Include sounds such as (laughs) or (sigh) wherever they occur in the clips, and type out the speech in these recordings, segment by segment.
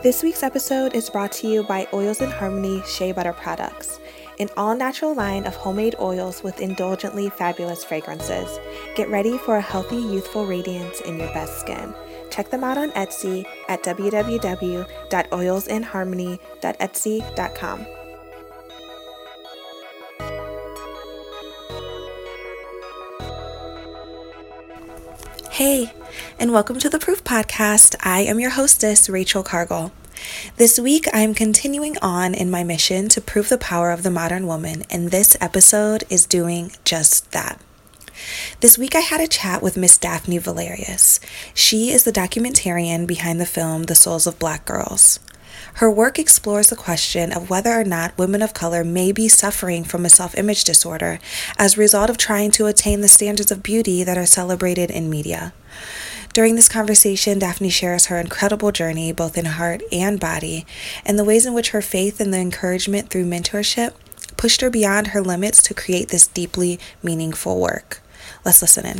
This week's episode is brought to you by Oils in Harmony Shea Butter Products, an all natural line of homemade oils with indulgently fabulous fragrances. Get ready for a healthy, youthful radiance in your best skin. Check them out on Etsy at www.oilsinharmony.etsy.com. Hey, and welcome to the Proof Podcast. I am your hostess, Rachel Cargill. This week, I am continuing on in my mission to prove the power of the modern woman, and this episode is doing just that. This week, I had a chat with Miss Daphne Valerius. She is the documentarian behind the film The Souls of Black Girls. Her work explores the question of whether or not women of color may be suffering from a self image disorder as a result of trying to attain the standards of beauty that are celebrated in media. During this conversation, Daphne shares her incredible journey, both in heart and body, and the ways in which her faith and the encouragement through mentorship pushed her beyond her limits to create this deeply meaningful work. Let's listen in.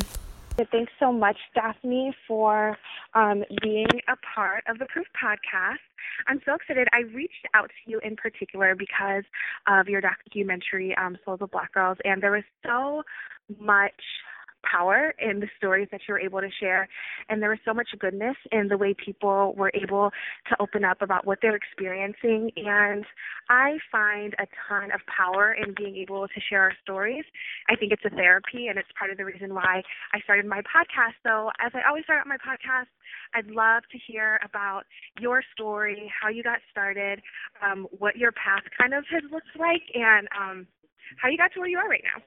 Thanks so much, Daphne, for um, being a part of the Proof podcast. I'm so excited. I reached out to you in particular because of your documentary, um, Souls of Black Girls, and there was so much power in the stories that you were able to share. And there was so much goodness in the way people were able to open up about what they're experiencing. And I find a ton of power in being able to share our stories. I think it's a therapy, and it's part of the reason why I started my podcast. So, as I always start out my podcast, I'd love to hear about your story, how you got started, um, what your path kind of has looked like, and um, how you got to where you are right now.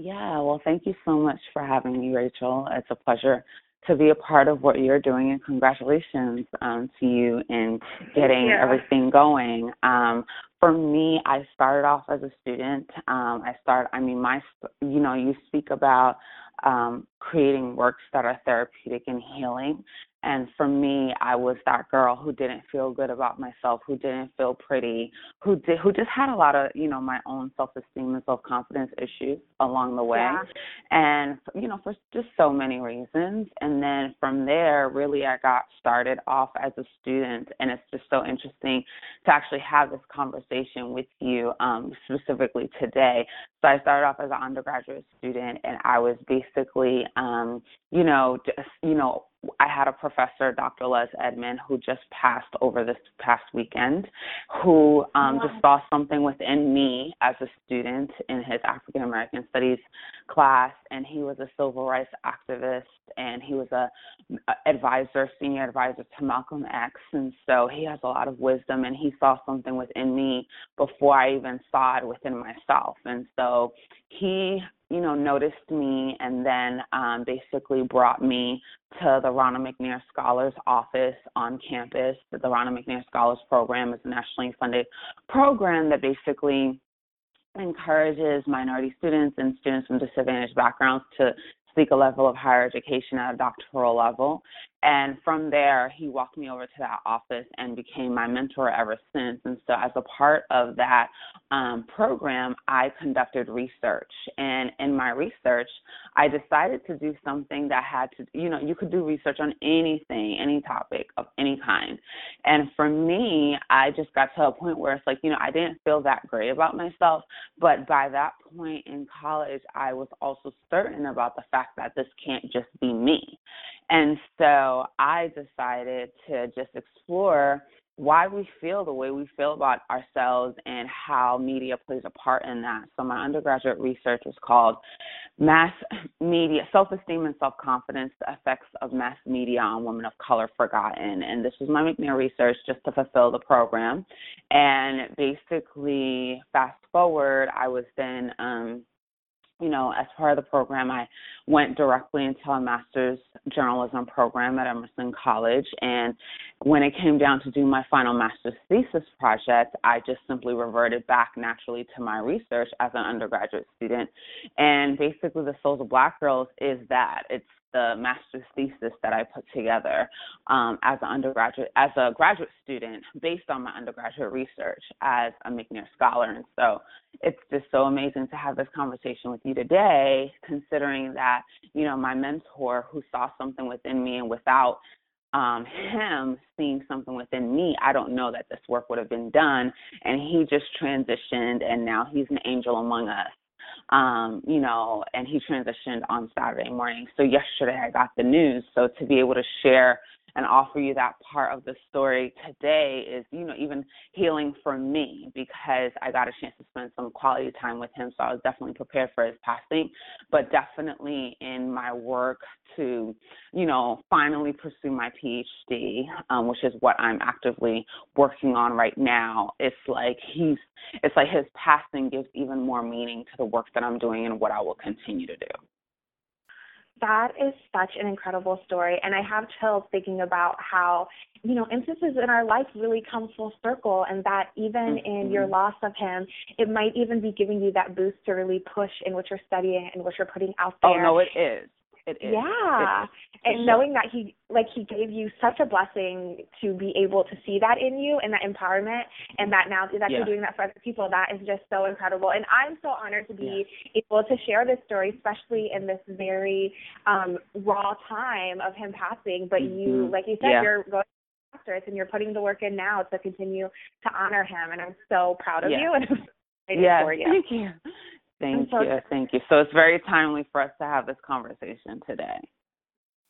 Yeah, well, thank you so much for having me, Rachel. It's a pleasure to be a part of what you're doing, and congratulations um, to you in getting everything going. Um, for me, I started off as a student. Um, I started, I mean, my, you know, you speak about um, creating works that are therapeutic and healing. And for me, I was that girl who didn't feel good about myself, who didn't feel pretty, who did, who just had a lot of, you know, my own self-esteem and self-confidence issues along the way, yeah. and you know, for just so many reasons. And then from there, really, I got started off as a student, and it's just so interesting to actually have this conversation with you, um, specifically today. So I started off as an undergraduate student, and I was basically, um, you know, just you know I had a professor, Dr. Les Edmond, who just passed over this past weekend, who um, just saw something within me as a student in his African American Studies class, and he was a civil rights activist, and he was a, a advisor, senior advisor to Malcolm X, and so he has a lot of wisdom, and he saw something within me before I even saw it within myself, and so he you know, noticed me and then um, basically brought me to the Ronald McNair Scholars Office on campus. The Ronald McNair Scholars Program is a nationally funded program that basically encourages minority students and students from disadvantaged backgrounds to seek a level of higher education at a doctoral level. And from there, he walked me over to that office and became my mentor ever since. And so, as a part of that um, program, I conducted research. And in my research, I decided to do something that had to, you know, you could do research on anything, any topic of any kind. And for me, I just got to a point where it's like, you know, I didn't feel that great about myself. But by that point in college, I was also certain about the fact that this can't just be me. And so I decided to just explore why we feel the way we feel about ourselves and how media plays a part in that. So my undergraduate research was called Mass Media, Self-Esteem and Self-Confidence, the Effects of Mass Media on Women of Color Forgotten. And this was my McNair research just to fulfill the program. And basically, fast forward, I was then um, you know, as part of the program, I went directly into a master's journalism program at Emerson College. And when it came down to do my final master's thesis project, I just simply reverted back naturally to my research as an undergraduate student. And basically, the Souls of Black Girls is that it's the master's thesis that I put together um, as an undergraduate, as a graduate student, based on my undergraduate research as a McNair scholar. And so it's just so amazing to have this conversation with you today, considering that you know my mentor who saw something within me and without um, him seeing something within me, I don't know that this work would have been done. And he just transitioned, and now he's an angel among us. Um, you know, and he transitioned on Saturday morning. So yesterday I got the news. So to be able to share and offer you that part of the story today is, you know, even healing for me because I got a chance to spend some quality time with him. So I was definitely prepared for his passing, but definitely in my work to, you know, finally pursue my PhD, um, which is what I'm actively working on right now. It's like he's, it's like his passing gives even more meaning to the work that I'm doing and what I will continue to do. That is such an incredible story. And I have chills thinking about how, you know, instances in our life really come full circle and that even mm-hmm. in your loss of him, it might even be giving you that boost to really push in what you're studying and what you're putting out there. Oh, no, it is. It is. Yeah. It and sure. knowing that he like he gave you such a blessing to be able to see that in you and that empowerment and that now that yeah. you're doing that for other people, that is just so incredible. And I'm so honored to be yeah. able to share this story, especially in this very um raw time of him passing. But mm-hmm. you like you said, yeah. you're going doctorates and you're putting the work in now to continue to honor him and I'm so proud of you and I'm so excited for you. Thank you. Thank so you. Thank you. So it's very timely for us to have this conversation today.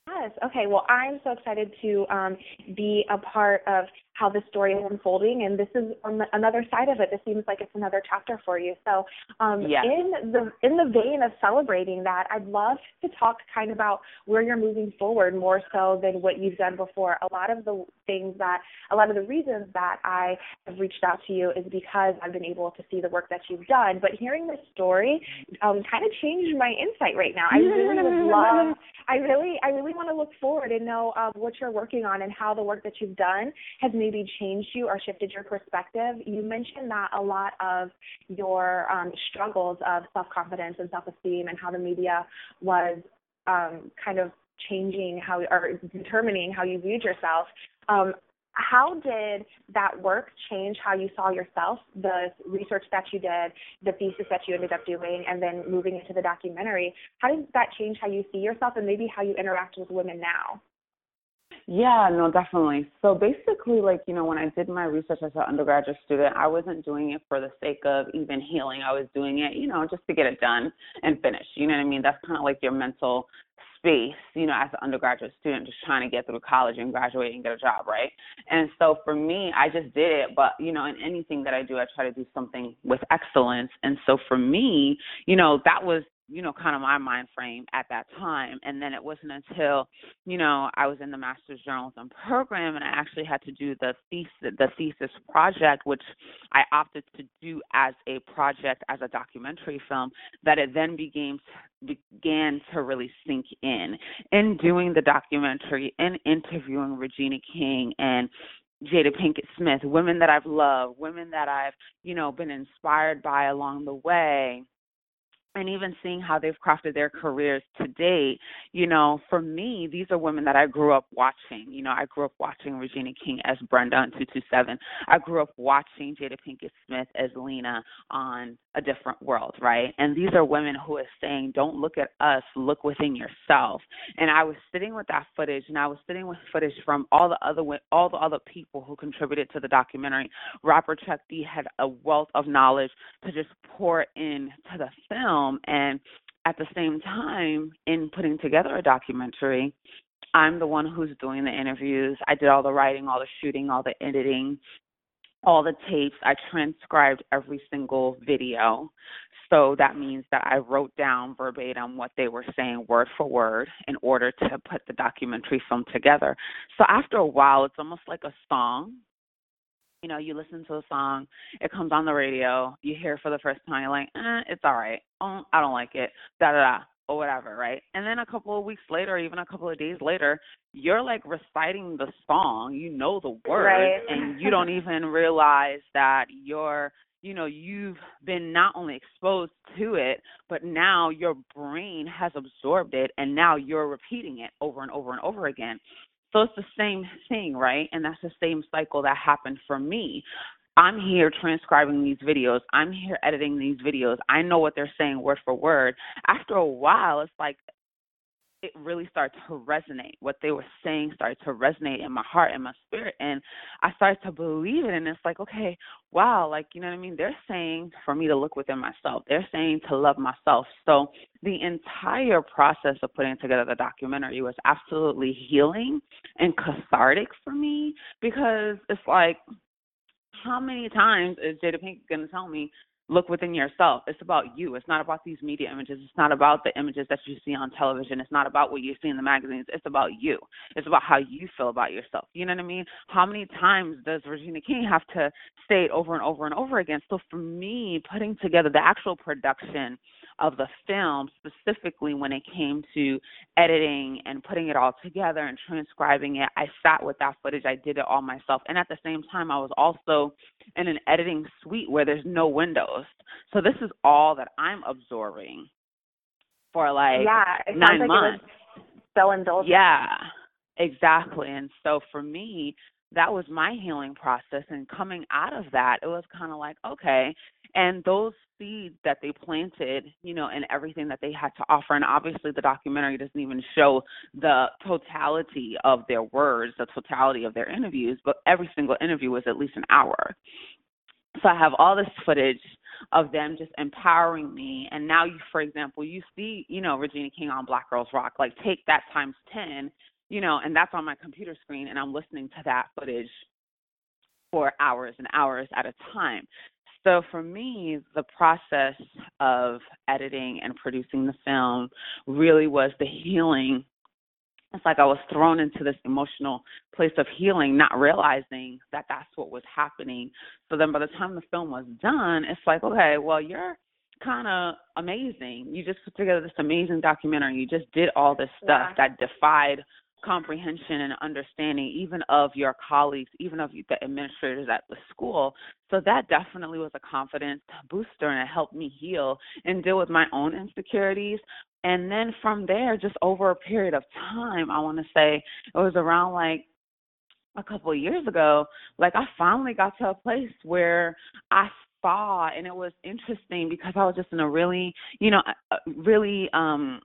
Yes. Okay. Well, I'm so excited to um, be a part of how the story is unfolding, and this is another side of it. This seems like it's another chapter for you. So, um, yes. in the in the vein of celebrating that, I'd love to talk kind of about where you're moving forward more so than what you've done before. A lot of the things that, a lot of the reasons that I have reached out to you is because I've been able to see the work that you've done. But hearing this story um, kind of changed my insight right now. I really would (laughs) love. I really, I really want to look forward and know uh, what you're working on and how the work that you've done has made maybe changed you or shifted your perspective. You mentioned that a lot of your um, struggles of self confidence and self esteem and how the media was um, kind of changing how or determining how you viewed yourself. Um, how did that work change how you saw yourself, the research that you did, the thesis that you ended up doing, and then moving into the documentary? How did that change how you see yourself and maybe how you interact with women now? Yeah, no, definitely. So basically, like, you know, when I did my research as an undergraduate student, I wasn't doing it for the sake of even healing. I was doing it, you know, just to get it done and finish. You know what I mean? That's kind of like your mental space, you know, as an undergraduate student, just trying to get through college and graduate and get a job, right? And so for me, I just did it. But, you know, in anything that I do, I try to do something with excellence. And so for me, you know, that was you know, kind of my mind frame at that time. And then it wasn't until, you know, I was in the master's journalism program and I actually had to do the thesis the thesis project, which I opted to do as a project as a documentary film, that it then began began to really sink in. In doing the documentary, in interviewing Regina King and Jada Pinkett Smith, women that I've loved, women that I've, you know, been inspired by along the way and even seeing how they've crafted their careers to date, you know, for me, these are women that I grew up watching. You know, I grew up watching Regina King as Brenda on 227. I grew up watching Jada Pinkett Smith as Lena on A Different World, right? And these are women who are saying, don't look at us, look within yourself. And I was sitting with that footage, and I was sitting with footage from all the other all the other people who contributed to the documentary. Robert Chuck D had a wealth of knowledge to just pour into the film film and at the same time in putting together a documentary i'm the one who's doing the interviews. I did all the writing all the shooting all the editing all the tapes. I transcribed every single video. So that means that i wrote down verbatim what they were saying word for word in order to put the documentary film together. So after a while it's almost like a song you know, you listen to a song, it comes on the radio, you hear it for the first time, you're like, eh, it's all right. Oh, I don't like it, da da da, or whatever, right? And then a couple of weeks later, or even a couple of days later, you're like reciting the song, you know the words, right. and you don't (laughs) even realize that you're you know you've been not only exposed to it but now your brain has absorbed it and now you're repeating it over and over and over again so it's the same thing, right? And that's the same cycle that happened for me. I'm here transcribing these videos. I'm here editing these videos. I know what they're saying word for word. After a while, it's like it really started to resonate. What they were saying started to resonate in my heart and my spirit. And I started to believe it. And it's like, okay, wow, like, you know what I mean? They're saying for me to look within myself, they're saying to love myself. So the entire process of putting together the documentary was absolutely healing and cathartic for me because it's like, how many times is Jada Pink going to tell me look within yourself. It's about you. It's not about these media images. It's not about the images that you see on television. It's not about what you see in the magazines. It's about you. It's about how you feel about yourself. You know what I mean? How many times does Regina King have to say it over and over and over again? So for me, putting together the actual production of the film, specifically when it came to editing and putting it all together and transcribing it, I sat with that footage. I did it all myself. And at the same time, I was also in an editing suite where there's no windows. So this is all that I'm absorbing for like yeah, nine like months. so indulgent. Yeah, exactly. And so for me, that was my healing process. And coming out of that, it was kind of like, okay. And those seeds that they planted, you know, and everything that they had to offer. And obviously, the documentary doesn't even show the totality of their words, the totality of their interviews, but every single interview was at least an hour. So I have all this footage of them just empowering me. And now, you, for example, you see, you know, Regina King on Black Girls Rock. Like, take that times 10, you know, and that's on my computer screen, and I'm listening to that footage for hours and hours at a time. So for me, the process of editing and producing the film really was the healing. It's like I was thrown into this emotional place of healing, not realizing that that's what was happening. So then by the time the film was done, it's like, okay, well, you're kind of amazing. You just put together this amazing documentary. You just did all this stuff yeah. that defied comprehension and understanding even of your colleagues even of the administrators at the school. So that definitely was a confidence booster and it helped me heal and deal with my own insecurities. And then from there just over a period of time i want to say it was around like a couple of years ago like i finally got to a place where i spa and it was interesting because I was just in a really, you know, really um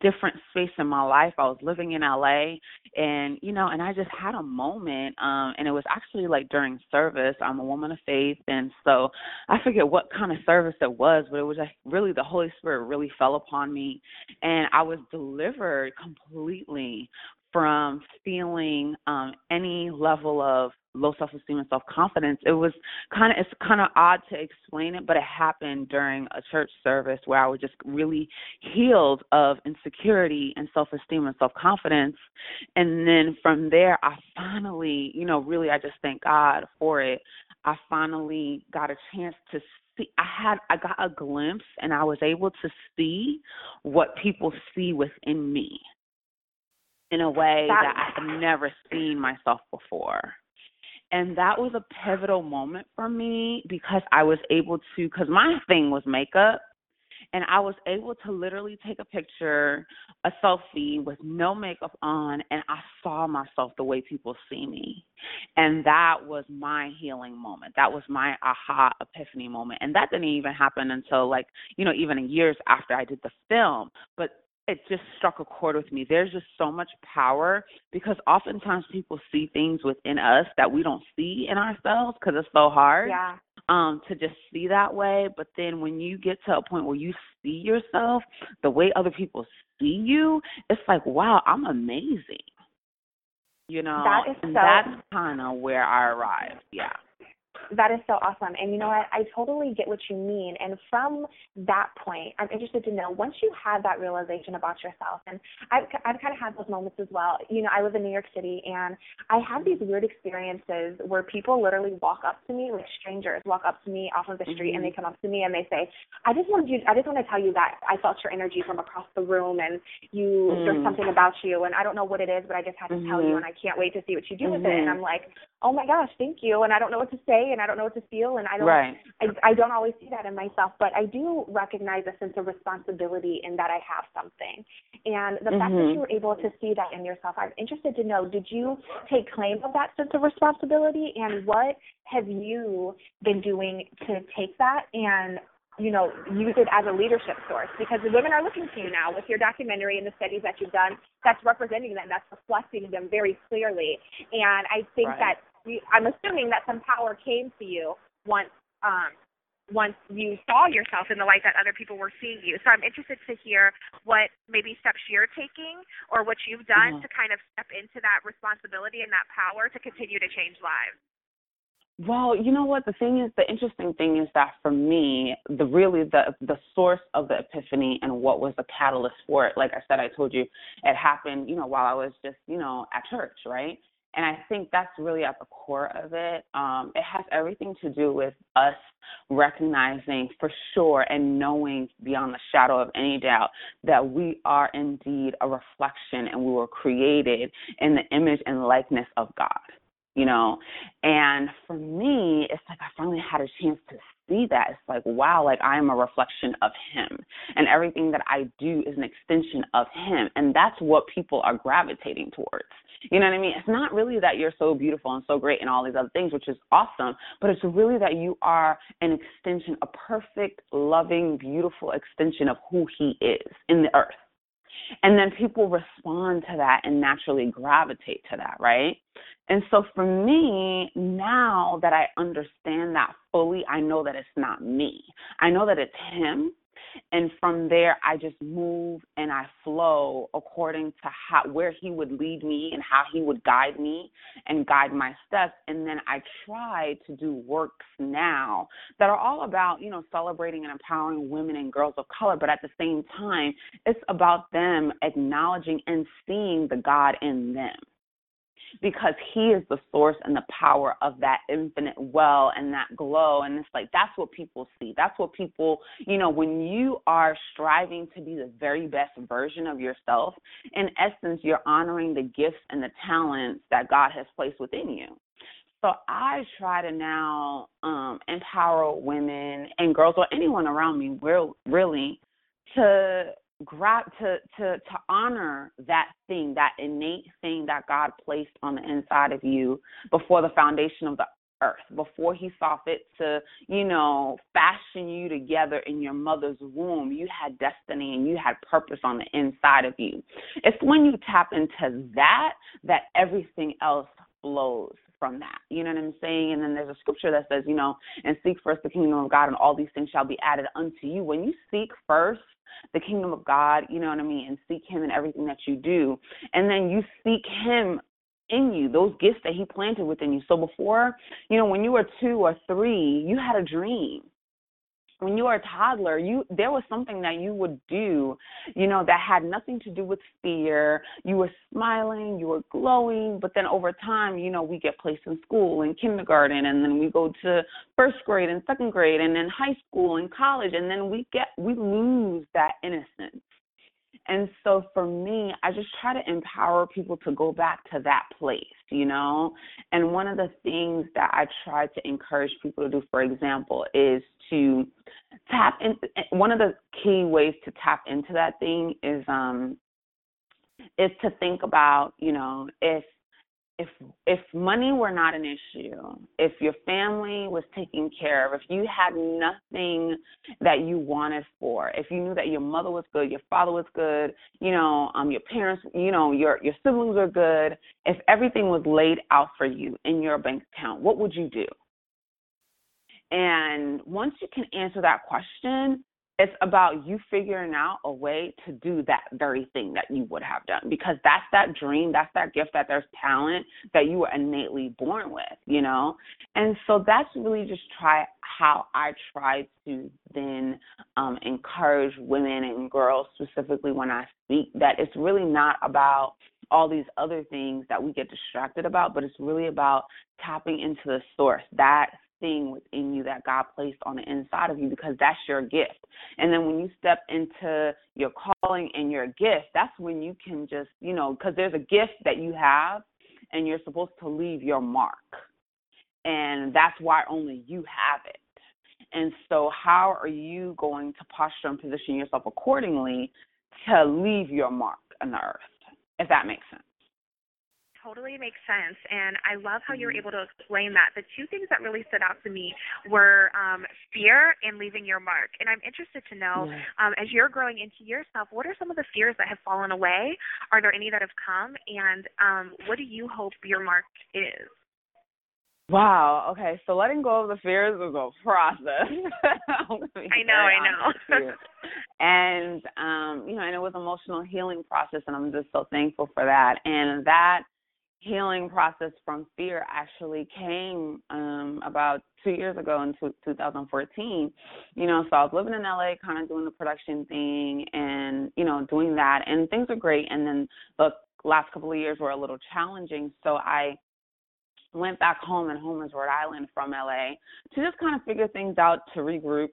different space in my life. I was living in LA and you know, and I just had a moment um and it was actually like during service. I'm a woman of faith and so I forget what kind of service it was, but it was like really the Holy Spirit really fell upon me and I was delivered completely from feeling um any level of low self esteem and self confidence. It was kind of it's kind of odd to explain it, but it happened during a church service where I was just really healed of insecurity and self esteem and self confidence. And then from there I finally, you know, really I just thank God for it. I finally got a chance to see I had I got a glimpse and I was able to see what people see within me in a way that, that I had never seen myself before and that was a pivotal moment for me because I was able to because my thing was makeup and I was able to literally take a picture, a selfie with no makeup on, and I saw myself the way people see me. And that was my healing moment. That was my aha epiphany moment. And that didn't even happen until like, you know, even years after I did the film. But it just struck a chord with me. There's just so much power because oftentimes people see things within us that we don't see in ourselves because it's so hard yeah. um to just see that way. But then when you get to a point where you see yourself the way other people see you, it's like, wow, I'm amazing. You know, that is and so, that's kind of where I arrived. Yeah. That is so awesome. And you know what? I totally get what you mean. And from that point, I'm interested to know once you had that realization about yourself, and I've, I've kind of had those moments as well. You know, I live in New York City, and I have these weird experiences where people literally walk up to me, like strangers walk up to me off of the street, mm-hmm. and they come up to me and they say, "I just wanted you, I just want to tell you that I felt your energy from across the room, and you, mm-hmm. there's something about you, and I don't know what it is, but I just had to mm-hmm. tell you, mm-hmm. and I can't wait to see what you do with it." And mm-hmm. I'm like, "Oh my gosh, thank you," and I don't know what to say, and and I don't know what to feel and I don't right. I I don't always see that in myself, but I do recognize a sense of responsibility in that I have something. And the mm-hmm. fact that mm-hmm. you were able to see that in yourself, I'm interested to know, did you take claim of that sense of responsibility and what have you been doing to take that and you know, use it as a leadership source because the women are looking to you now with your documentary and the studies that you've done. That's representing them. That's reflecting them very clearly. And I think right. that we, I'm assuming that some power came to you once um, once you saw yourself in the light that other people were seeing you. So I'm interested to hear what maybe steps you're taking or what you've done mm-hmm. to kind of step into that responsibility and that power to continue to change lives. Well, you know what? The thing is, the interesting thing is that for me, the really the the source of the epiphany and what was the catalyst for it, like I said, I told you, it happened, you know, while I was just, you know, at church, right? And I think that's really at the core of it. Um, it has everything to do with us recognizing for sure and knowing beyond the shadow of any doubt that we are indeed a reflection and we were created in the image and likeness of God you know? And for me it's like i finally had a chance to see that. It's like wow like i am a reflection of him. And everything that i do is an extension of him. And that's what people are gravitating towards you know what i mean it's not really that you're so beautiful and so great and all these other things which is awesome but it's really that you are an extension a perfect loving beautiful extension of who he is in the earth and then people respond to that and naturally gravitate to that, right? And so for me, now that I understand that fully, I know that it's not me. I know that it's him and from there i just move and i flow according to how where he would lead me and how he would guide me and guide my steps. And then i try to do works now that are all about you know celebrating and empowering women and girls of color. But at the same time it's about them acknowledging and seeing the god in them because he is the source and the power of that infinite well and that glow. And it's like that's what people see. That's what people you know when you are striving to be the very best version of yourself in essence you're honoring the gifts and the talents that god has placed within you. So I try to now um, empower women and girls or anyone around me, really, to grab to to to honor that thing that innate thing that god placed on the inside of you before the foundation of the earth before he saw fit to you know fashion you together in your mother's womb. You had destiny and you had purpose on the inside of you. It's when you tap into that that everything else flows from that. You know what I'm saying? And then there's a scripture that says, you know, and seek first the kingdom of God and all these things shall be added unto you. When you seek first the kingdom of God, you know what I mean, and seek Him in everything that you do. And then you seek Him in you, those gifts that He planted within you. So before, you know, when you were two or three, you had a dream when you were a toddler you there was something that you would do you know that had nothing to do with fear. You were smiling you were glowing but then over time you know we get placed in school in kindergarten and then we go to first grade and second grade and then high school and college and then we get we lose that innocence and so for me, I just try to empower people to go back to that place, you know? And one of the things that I try to encourage people to do, for example, is to tap in one of the key ways to tap into that thing is um is to think about, you know, if if if money were not an issue, if your family was taken care of, if you had nothing that you wanted for, if you knew that your mother was good, your father was good, you know, um your parents, you know, your your siblings were good, if everything was laid out for you in your bank account, what would you do? And once you can answer that question, it's about you figuring out a way to do that very thing that you would have done because that's that dream, that's that gift, that there's talent that you were innately born with, you know? And so that's really just try how I try to then um, encourage women and girls specifically when I speak that it's really not about all these other things that we get distracted about, but it's really about tapping into the source, that thing within you that God placed on the inside of you because that's your gift. And then when you step into your calling and your gift, that's when you can just, you know, because there's a gift that you have and you're supposed to leave your mark. And that's why only you have it. And so, how are you going to posture and position yourself accordingly to leave your mark on the earth, if that makes sense? Totally makes sense. And I love how you're mm-hmm. able to explain that. The two things that really stood out to me were um, fear and leaving your mark. And I'm interested to know, yeah. um, as you're growing into yourself, what are some of the fears that have fallen away? Are there any that have come? And um, what do you hope your mark is? Wow. Okay. So letting go of the fears is a process. (laughs) I know. I know. (laughs) and um, you know, and it was emotional healing process, and I'm just so thankful for that. And that healing process from fear actually came um about two years ago in t- 2014 you know so i was living in la kind of doing the production thing and you know doing that. And things were great. And then the last couple of years were a little challenging. So i went back home and home is Rhode Island from LA to just kind of figure things out, to regroup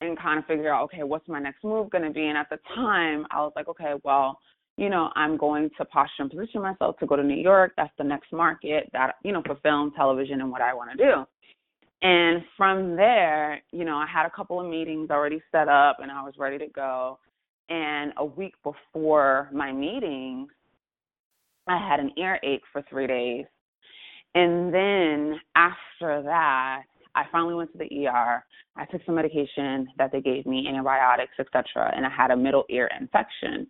and kind of figure out, okay, what's my next move going to be? And at the time, I was like, okay, well, you know, I'm going to posture and position myself to go to New York. That's the next market that, you know, for film, television, and what I want to do. And from there, you know, I had a couple of meetings already set up and I was ready to go. And a week before my meetings, I had an earache for three days. And then after that, I finally went to the ER. I took some medication that they gave me, antibiotics, etc., and I had a middle ear infection.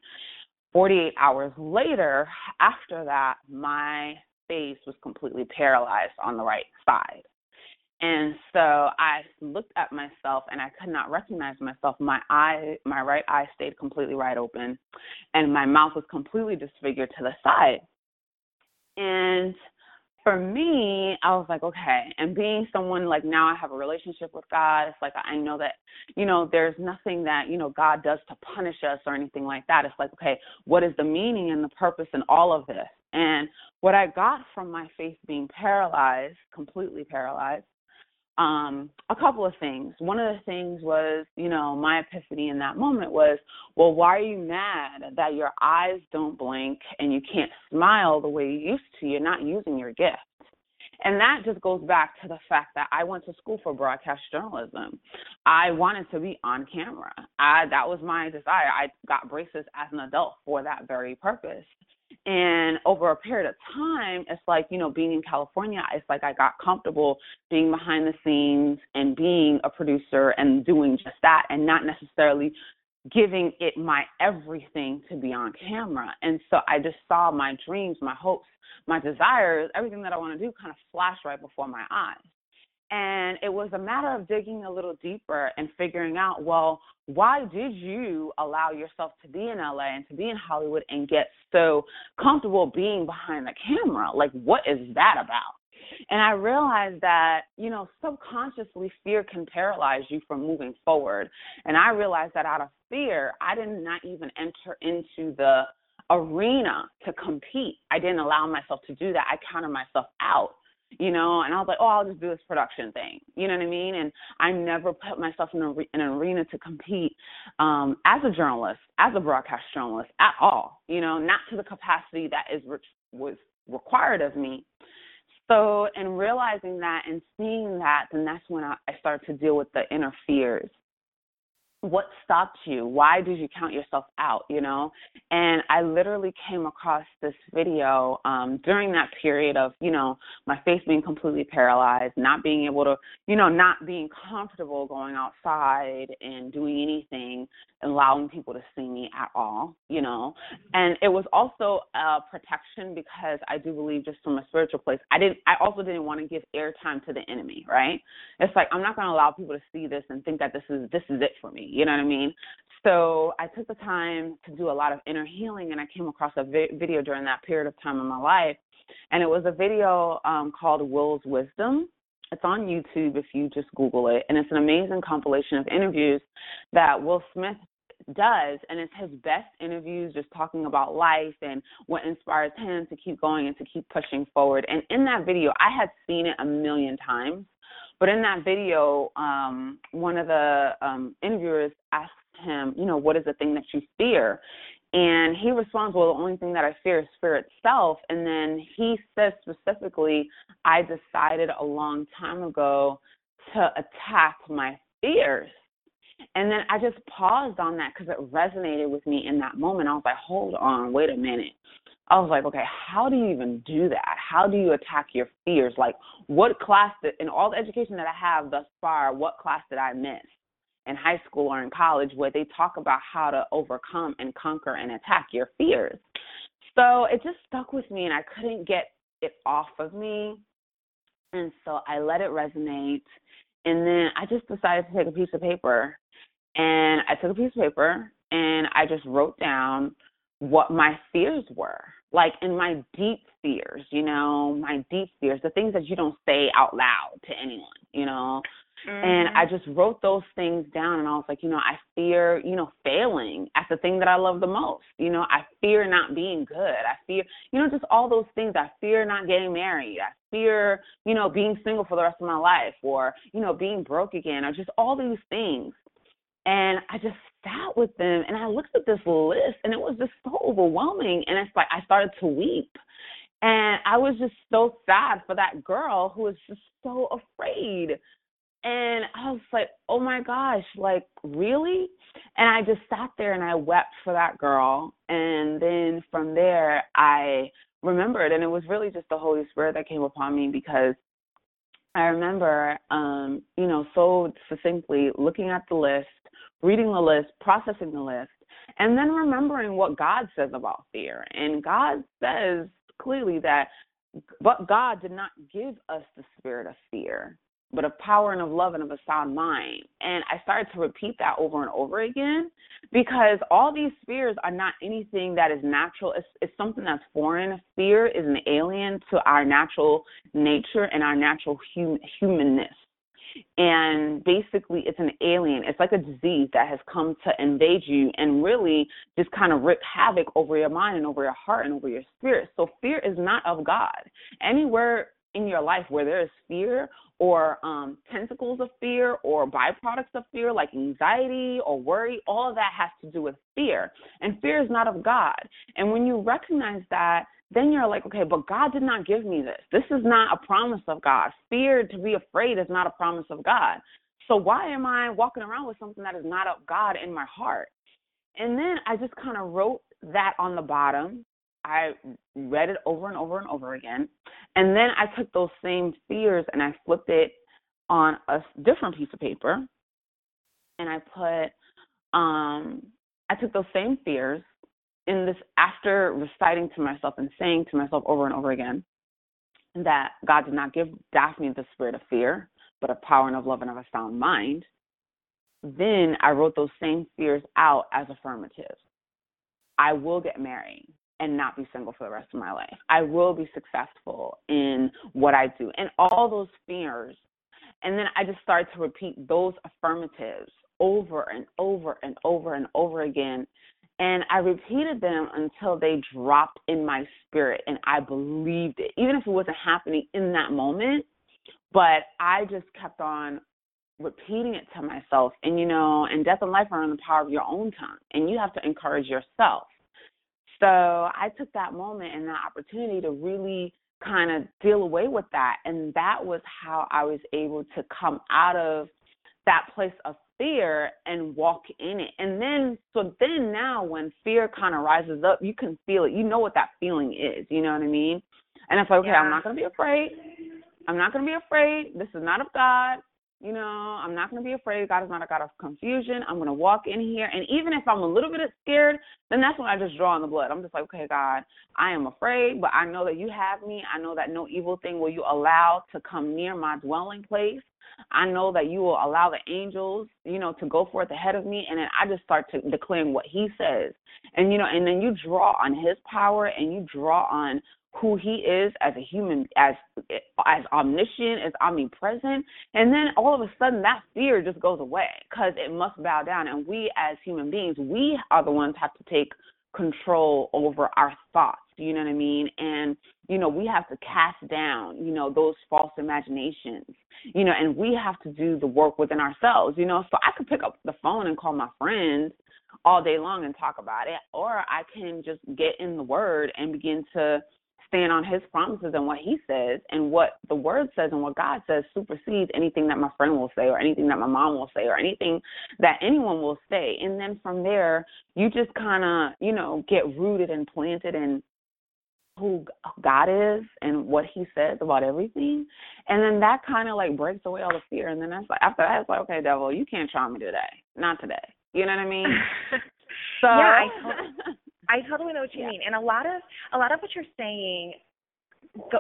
48 hours later, after that, my face was completely paralyzed on the right side. And so I looked at myself and I could not recognize myself. My eye, my right eye stayed completely wide open and my mouth was completely disfigured to the side. And for me, I was like, okay. And being someone like now I have a relationship with God, it's like I know that, you know, there's nothing that, you know, God does to punish us or anything like that. It's like, okay, what is the meaning and the purpose in all of this? And what I got from my faith being paralyzed, completely paralyzed, um, a couple of things. One of the things was, you know, my epiphany in that moment was, well, why are you mad that your eyes don't blink and you can't smile the way you used to? You're not using your gift. And that just goes back to the fact that I went to school for broadcast journalism. I wanted to be on camera. I that was my desire. I got braces as an adult for that very purpose. And over a period of time, it's like, you know, being in California, it's like I got comfortable being behind the scenes and being a producer and doing just that and not necessarily giving it my everything to be on camera. And so I just saw my dreams, my hopes, my desires, everything that I want to do kind of flash right before my eyes. And it was a matter of digging a little deeper and figuring out, well, why did you allow yourself to be in LA and to be in Hollywood and get so comfortable being behind the camera? Like, what is that about? And I realized that, you know, subconsciously fear can paralyze you from moving forward. And I realized that out of fear, I did not even enter into the arena to compete. I didn't allow myself to do that. I counted myself out you know, and I was like, oh, I'll just do this production thing, you know what I mean? And I never put myself in, a, in an arena to compete um, as a journalist, as a broadcast journalist at all, you know, not to the capacity that is was required of me. So, in realizing that and seeing that, then that's when I, I started to deal with the inner fears what stopped you? Why did you count yourself out? You know, and I literally came across this video um, during that period of you know my face being completely paralyzed, not being able to, you know, not being comfortable going outside and doing anything, allowing people to see me at all. You know, and it was also a protection because I do believe just from a spiritual place, I didn't. I also didn't want to give airtime to the enemy. Right? It's like I'm not going to allow people to see this and think that this is this is it for me you know what I mean? So I took the time to do a lot of inner healing, and I came across a vi- video during that period of time in my life, and it was a video um, called Will's Wisdom. It's on YouTube if you just Google it, and it's an amazing compilation of interviews that Will Smith does and it's his best interviews just talking about life and what inspires him to keep going and to keep pushing forward and in that video i had seen it a million times but in that video, um, one of the um, interviewers asked him, you know, what is the thing that you fear? And he responds, well, the only thing that I fear is fear itself. And then he says specifically, I decided a long time ago to attack my fears. And then I just paused on that because it resonated with me in that moment. I was like, hold on, wait a minute. I was like, okay, how do you even do that? How do you attack your fears? Like, what class did, in all the education that I have thus far, what class did I miss in high school or in college where they talk about how to overcome and conquer and attack your fears? So it just stuck with me and I couldn't get it off of me. And so I let it resonate. And then I just decided to take a piece of paper. And I took a piece of paper and I just wrote down what my fears were. Like in my deep fears, you know, my deep fears, the things that you don't say out loud to anyone, you know. Mm-hmm. And I just wrote those things down and I was like, you know, I fear, you know, failing at the thing that I love the most. You know, I fear not being good. I fear, you know, just all those things. I fear not getting married. I fear, you know, being single for the rest of my life or, you know, being broke again or just all these things. And I just sat with them and I looked at this list and it was just so overwhelming. And it's like I started to weep. And I was just so sad for that girl who was just so afraid and I was like, oh my gosh, like, really? And I just sat there and I wept for that girl. And then from there, I remembered, and it was really just the Holy Spirit that came upon me because I remember, um, you know, so succinctly looking at the list, reading the list, processing the list, and then remembering what God says about fear. And God says clearly that, but God did not give us the spirit of fear, but of power and of love and of a sound mind. And I started to repeat that over and over again because all these fears are not anything that is natural. It's, it's something that's foreign. Fear is an alien to our natural nature and our natural hum, humanness. And basically, it's an alien. It's like a disease that has come to invade you and really just kind of rip havoc over your mind and over your heart and over your spirit. So, fear is not of God. Anywhere in your life where there is fear or um, tentacles of fear or byproducts of fear like anxiety or worry, all of that has to do with fear. And fear is not of God. And when you recognize that, then you're like, okay, but God did not give me this. This is not a promise of God. Fear to be afraid is not a promise of God. So why am I walking around with something that is not of God in my heart? And then I just kind of wrote that on the bottom I read it over and over and over again. And then I took those same fears and I flipped it on a different piece of paper. And I put, um, I took those same fears in this after reciting to myself and saying to myself over and over again that God did not give Daphne the spirit of fear, but of power and of love and of a sound mind. Then I wrote those same fears out as affirmative. I will get married and not be single for the rest of my life. I will be successful in what I do and all those fears. And then I just started to repeat those affirmatives over and over and over and over again. And I repeated them until they dropped in my spirit and I believed it, even if it wasn't happening in that moment. But I just kept on repeating it to myself. And, you know, and death and life are in the power of your own tongue. And you have to encourage yourself. So I took that moment and that opportunity to really kind of deal away with that. And that was how I was able to come out of that place of fear and walk in it. And then, so then now when fear kind of rises up, you can feel it. You know what that feeling is. You know what I mean? And it's like, okay, yeah. I'm not going to be afraid. I'm not going to be afraid. This is not of God. You know, I'm not going to be afraid. God is not a God of confusion. I'm going to walk in here. And even if I'm a little bit scared, then that's when I just draw on the blood. I'm just like, okay, God, I am afraid, but I know that you have me. I know that no evil thing will you allow to come near my dwelling place. I know that you will allow the angels, you know, to go forth ahead of me. And then I just start to declaring what he says. And, you know, and then you draw on his power and you draw on who he is as a human as as omniscient as omnipresent. And then all of a sudden that fear just goes away because it must bow down. And we as human beings we are the ones have to take control over our thoughts. You know what i mean? And you know we have to cast down you know those false imaginations you know and we have to do the work within ourselves you know. So i could pick up the phone and call my friends all day long and talk about it or i can just get in the word and begin to stand on his promises and what he says and what the word says and what God says supersedes anything that my friend will say or anything that my mom will say or anything that anyone will say. And then from there, you just kind of, you know, get rooted and planted in who God is and what He says about everything, and then that kind of like breaks away all the fear. And then that's like after that, it's like, okay, devil, you can't try me today, not today. You know what I mean? (laughs) so yeah, I, (laughs) I totally know what you yeah. mean. And a lot of a lot of what you're saying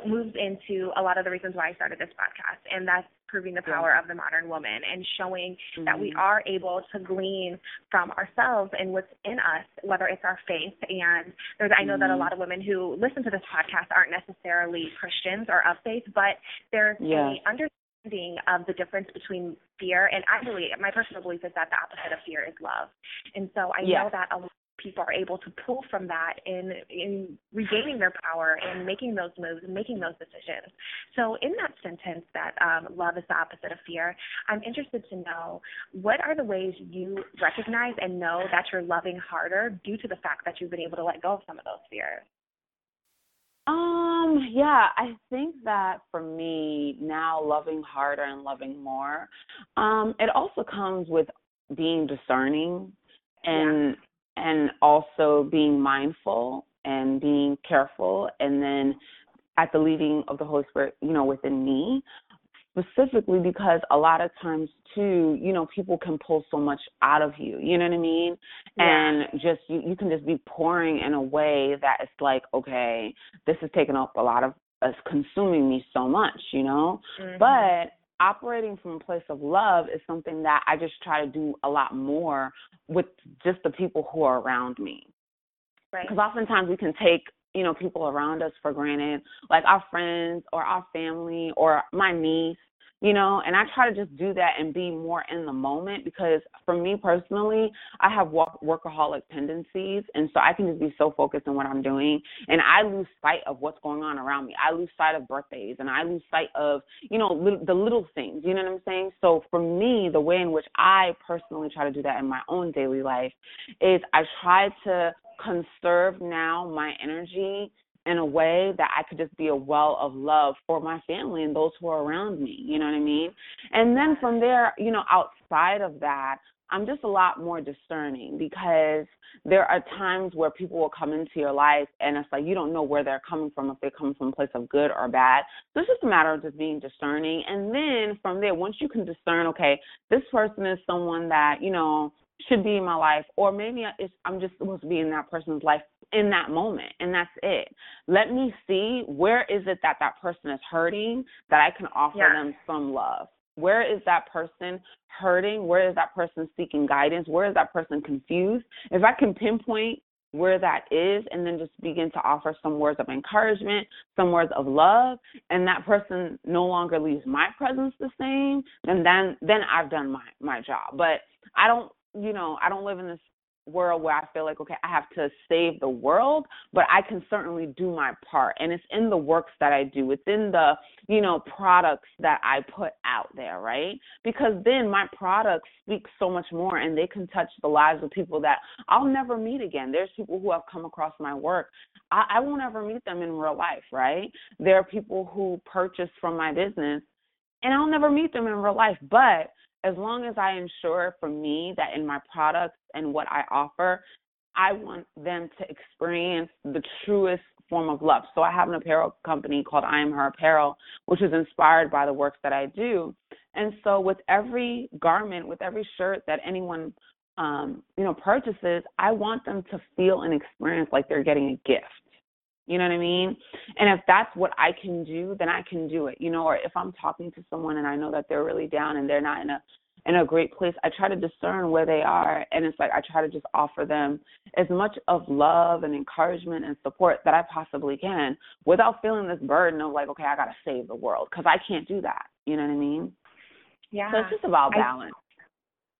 moves into a lot of the reasons why I started this podcast, and that's proving the power yeah. of the modern woman and showing mm-hmm. that we mm-hmm. are able to glean from ourselves and what's in us, whether it's our faith. And there's, I know mm-hmm. that a mm-hmm. lot of women who listen to this podcast aren't necessarily Christians or of faith, but there's yeah. a understanding of the difference between fear and I believe my personal belief is that the opposite of fear is love. And so I yeah. know that a lot people are able to pull from that in in regaining their power and making those moves and making those decisions. So in that sentence that um, love is the opposite of fear, I'm interested to know what are the ways you recognize and know that you're loving harder due to the fact that you've been able to let go of some of those fears. Um, yeah, I think that for me now loving harder and loving more, um, it also comes with being discerning and and also being mindful and being careful and then at the leading of the Holy Spirit, you know, within me, specifically because a lot of times too, you know, people can pull so much out of you. You know what I mean? Yeah. And just you, you can just be pouring in a way that it's like, okay, this is taking up a lot of it's consuming me so much, you know? Mm-hmm. But operating from a place of love is something that I just try to do a lot more with just the people who are around me. Right. Because oftentimes we can take you know people around us for granted, like our friends or our family or my niece you know and i try to just do that and be more in the moment because for me personally i have workaholic tendencies and so i can just be so focused on what i'm doing and i lose sight of what's going on around me. I lose sight of birthdays and i lose sight of you know the little things you know what i'm saying? So for me the way in which i personally try to do that in my own daily life is i try to conserve now my energy in a way that I could just be a well of love for my family and those who are around me. You know what I mean? And then from there, you know, outside of that, I'm just a lot more discerning because there are times where people will come into your life and it's like you don't know where they're coming from, if they're coming from a place of good or bad. So it's just a matter of just being discerning. And then from there, once you can discern, okay, this person is someone that, you know, should be in my life, or maybe I'm just supposed to be in that person's life in that moment, and that's it. Let me see where is it that that person is hurting that I can offer yeah. them some love. Where is that person hurting? Where is that person seeking guidance? Where is that person confused? If I can pinpoint where that is and then just begin to offer some words of encouragement, some words of love, and that person no longer leaves my presence the same, then then then I've done my my job. But I don't you know, I don't live in this world where I feel like, okay, I have to save the world, but I can certainly do my part. And it's in the works that I do, within the, you know, products that I put out there, right? Because then my products speak so much more and they can touch the lives of people that I'll never meet again. There's people who have come across my work. I, I won't ever meet them in real life, right? There are people who purchase from my business and I'll never meet them in real life, but as long as I ensure for me that in my products and what I offer, I want them to experience the truest form of love. So I have an apparel company called I Am Her Apparel, which is inspired by the works that I do. And so with every garment, with every shirt that anyone um, you know, purchases, I want them to feel and experience like they're getting a gift. You know what I mean? And if that's what I can do, then I can do it. You know, or if I'm talking to someone and I know that they're really down and they're not in a in a great place, I try to discern where they are and it's like I try to just offer them as much of love and encouragement and support that I possibly can without feeling this burden of like, okay, I got to save the world because I can't do that. You know what I mean? Yeah. So it's just about balance.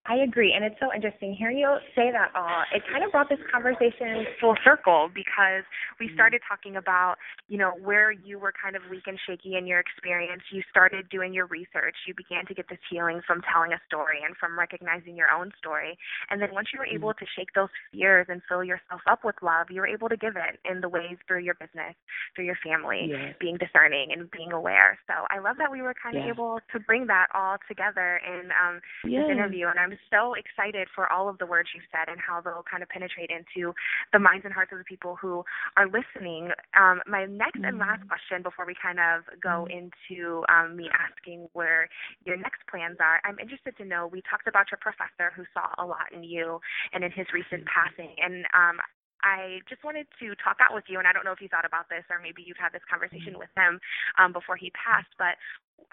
I agree, and it's so interesting hearing you say that all. It kind of brought this conversation full circle because we mm-hmm. started talking about, you know, where you were kind of weak and shaky in your experience. You started doing your research. You began to get this healing from telling a story and from recognizing your own story. And then once you were able mm-hmm. to shake those fears and fill yourself up with love, you were able to give it in the ways through your business, through your family, yes. being discerning and being aware. So I love that we were kind of able to bring that all together in um, yes. this interview, and I'm I'm so excited for all of the words you've said and how they'll kind of penetrate into the minds and hearts of the people who are listening. Um, my next mm-hmm. and last mm-hmm. question before we kind of go mm-hmm. into um, me asking where your next plans are, I'm interested to know. We talked about your professor who saw a lot in you and in his recent mm-hmm. passing, and um, I just wanted to talk out with you, and I don't know if you thought about this or maybe you've had this conversation mm-hmm. with him um, before he passed, but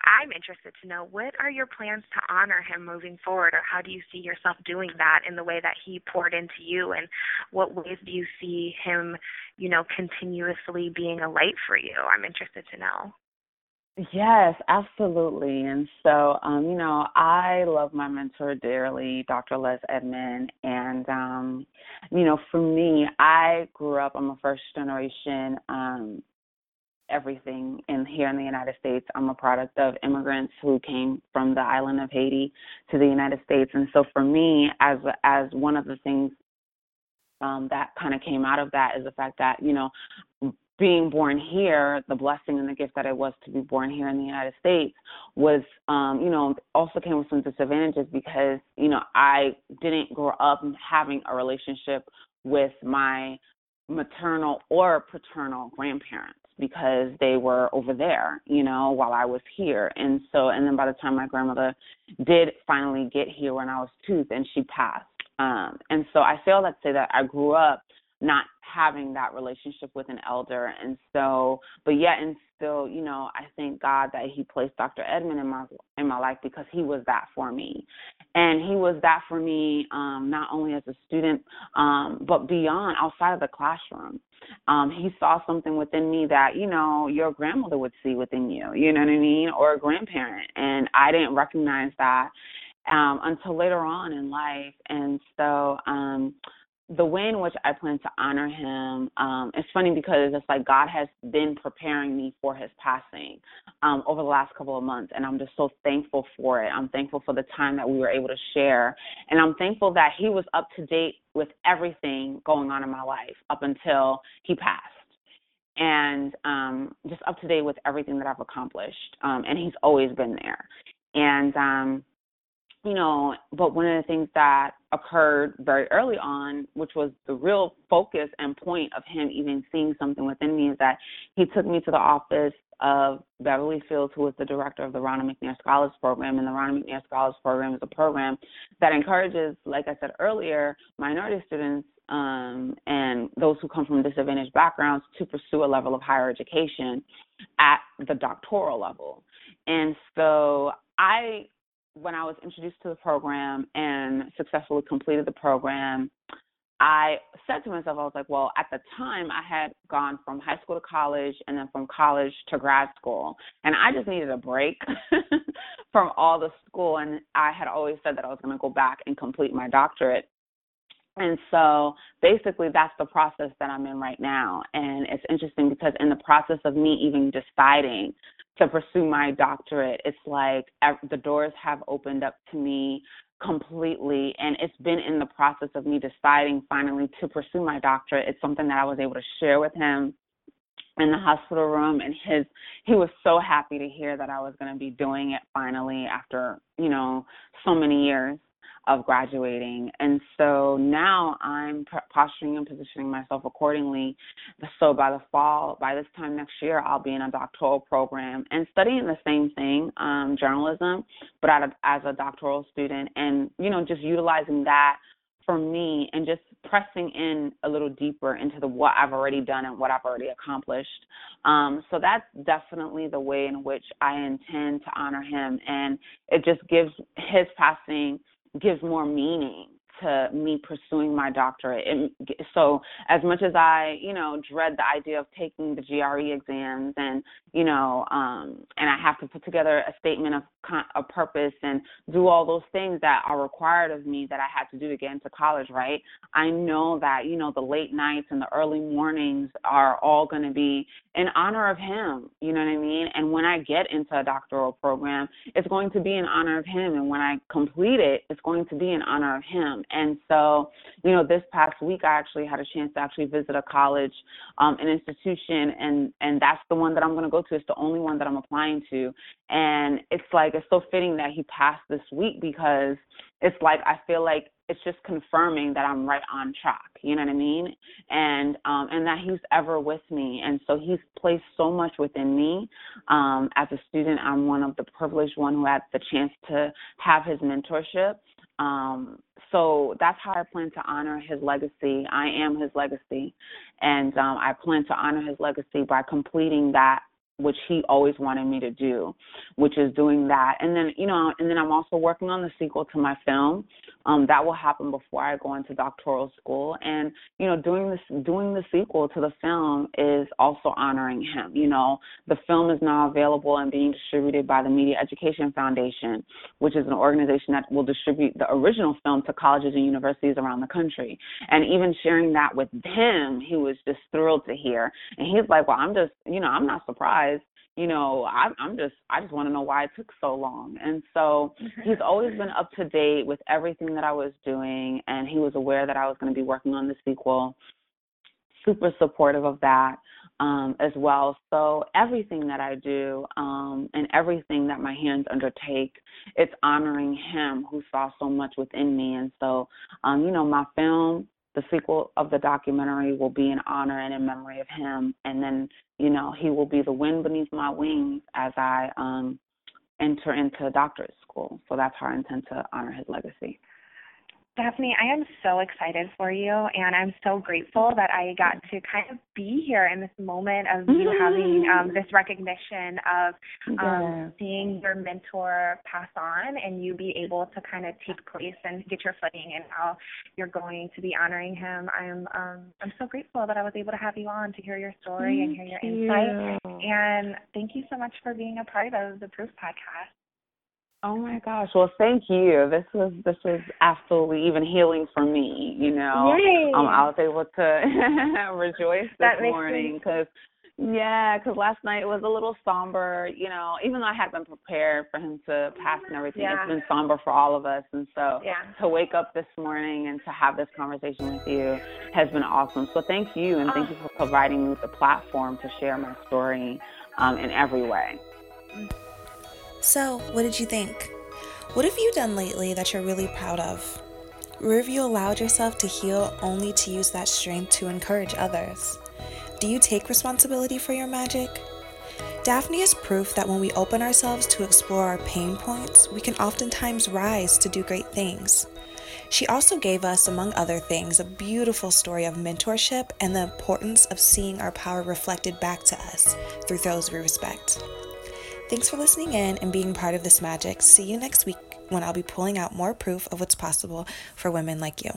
I'm interested to know what are your plans to honor him moving forward, or how do you see yourself doing that in the way that he poured into you, and what ways do you see him, you know, continuously being a light for you? I'm interested to know. Yes, absolutely. And so, um, you know, I love my mentor dearly, Dr. Les Edmond. And, um, you know, for me, I grew up, I'm a first generation um, everything in here in the United States. I'm a product of immigrants who came from the island of Haiti to the United States, and so for me, as as one of the things um, that kind of came out of that is the fact that you know being born here, the blessing and the gift that it was to be born here in the United States was, um, you know, also came with some disadvantages because, you know, I didn't grow up having a relationship with my maternal or paternal grandparents because they were over there, you know, while I was here. And so, and then by the time my grandmother did finally get here when I was two, then she passed. Um, and so I feel that to say that I grew up not having that relationship with an elder and so but yet and still you know i thank god that he placed dr edmond in my in my life because he was that for me. And he was that for me um not only as a student um but beyond outside of the classroom. Um he saw something within me that you know your grandmother would see within you you know what i mean or a grandparent. And i didn't recognize that um until later on in life. And so um the way in which I plan to honor him, um, it's funny because it's like God has been preparing me for his passing um, over the last couple of months, and I'm just so thankful for it. I'm thankful for the time that we were able to share, and I'm thankful that he was up to date with everything going on in my life up until he passed. And um, just up to date with everything that I've accomplished. Um, and he's always been there. And um, you know, but one of the things that occurred very early on, which was the real focus and point of him even seeing something within me, is that he took me to the office of Beverly Fields, who was the director of the Ronald McNair Scholars Program. And the Ronald McNair Scholars Program is a program that encourages, like I said earlier, minority students um, and those who come from disadvantaged backgrounds to pursue a level of higher education at the doctoral level. And so I when I was introduced to the program and successfully completed the program, I said to myself, I was like, well, at the time I had gone from high school to college and then from college to grad school. And I just needed a break (laughs) from all the school. And I had always said that I was going to go back and complete my doctorate. And so basically, that's the process that I'm in right now. And it's interesting because in the process of me even deciding to pursue my doctorate, it's like the doors have opened up to me completely. And it's been in the process of me deciding finally to pursue my doctorate. It's something that i was able to share with him in the hospital room. And his he was so happy to hear that i was going to be doing it finally after you know so many years of graduating. And so now I'm posturing and positioning myself accordingly. So by the fall, by this time next year, I'll be in a doctoral program and studying the same thing, um, journalism, but as a doctoral student and, you know, just utilizing that for me and just pressing in a little deeper into the what I've already done and what I've already accomplished. Um, so that's definitely the way in which I intend to honor him, and it just gives his passing gives more meaning to me pursuing my doctorate. And so, as much as I, you know, dread the idea of taking the GRE exams, and you know, um, and I have to put together a statement of a purpose and do all those things that are required of me that I had to do to get into college, right? I know that you know the late nights and the early mornings are all going to be in honor of him. You know what I mean? And when I get into a doctoral program, it's going to be in honor of him, and when I complete it, it's going to be in honor of him. And so, you know, this past week I actually had a chance to actually visit a college, um, an institution, and and that's the one that I'm going to go to. It's the only one that I'm applying to, and it's like it's so fitting that he passed this week because it's like I feel like it's just confirming that I'm right on track. You know what I mean? And um, and that he's ever with me, and so he's placed so much within me. Um, as a student, I'm one of the privileged one who had the chance to have his mentorship. Um, so that's how I plan to honor his legacy. I am his legacy, and um, I plan to honor his legacy by completing that which he always wanted me to do, which is doing that. And then, you know, and then I'm also working on the sequel to my film. Um, that will happen before I go into doctoral school. And, you know, doing this doing the sequel to the film is also honoring him. You know, the film is now available and being distributed by the Media Education Foundation, which is an organization that will distribute the original film to colleges and universities around the country. And even sharing that with him, he was just thrilled to hear. And he's like, Well, I'm just, you know, I'm not surprised you know, I, I'm just, I just want to know why it took so long. And so he's always been up to date with everything that I was doing, and he was aware that I was going to be working on the sequel. Super supportive of that um, as well. So everything that I do um, and everything that my hands undertake, it's honoring him who saw so much within me. And so, um, you know, my film the sequel of the documentary will be in honor and in memory of him. And then you know he will be the wind beneath my wings as i um enter into doctorate school. So that's how i intend to honor his legacy Daphne, I am so excited for you, and I'm so grateful that I got to kind of be here in this moment of you having um, this recognition of um, yeah. seeing your mentor pass on, and you be able to kind of take place and get your footing, and how you're going to be honoring him. I'm um, I'm so grateful that I was able to have you on to hear your story thank and hear your insight. And thank you so much for being a part of the Proof podcast. Oh my gosh. Well, thank you. This was this was absolutely even healing for me, you know. Um I was able to (laughs) rejoice this that morning cuz yeah, because last night was a little somber, you know, even though I had been prepared for him to pass and everything, yeah. it's been somber for all of us. And so yeah. to wake up this morning and to have this conversation with you has been awesome. So thank you, and thank you for providing me with the platform to share my story um, in every way. So, what did you think? What have you done lately that you're really proud of? Where have you allowed yourself to heal only to use that strength to encourage others? Do you take responsibility for your magic? Daphne is proof that when we open ourselves to explore our pain points, we can oftentimes rise to do great things. She also gave us, among other things, a beautiful story of mentorship and the importance of seeing our power reflected back to us through those we respect. Thanks for listening in and being part of this magic. See you next week when I'll be pulling out more proof of what's possible for women like you.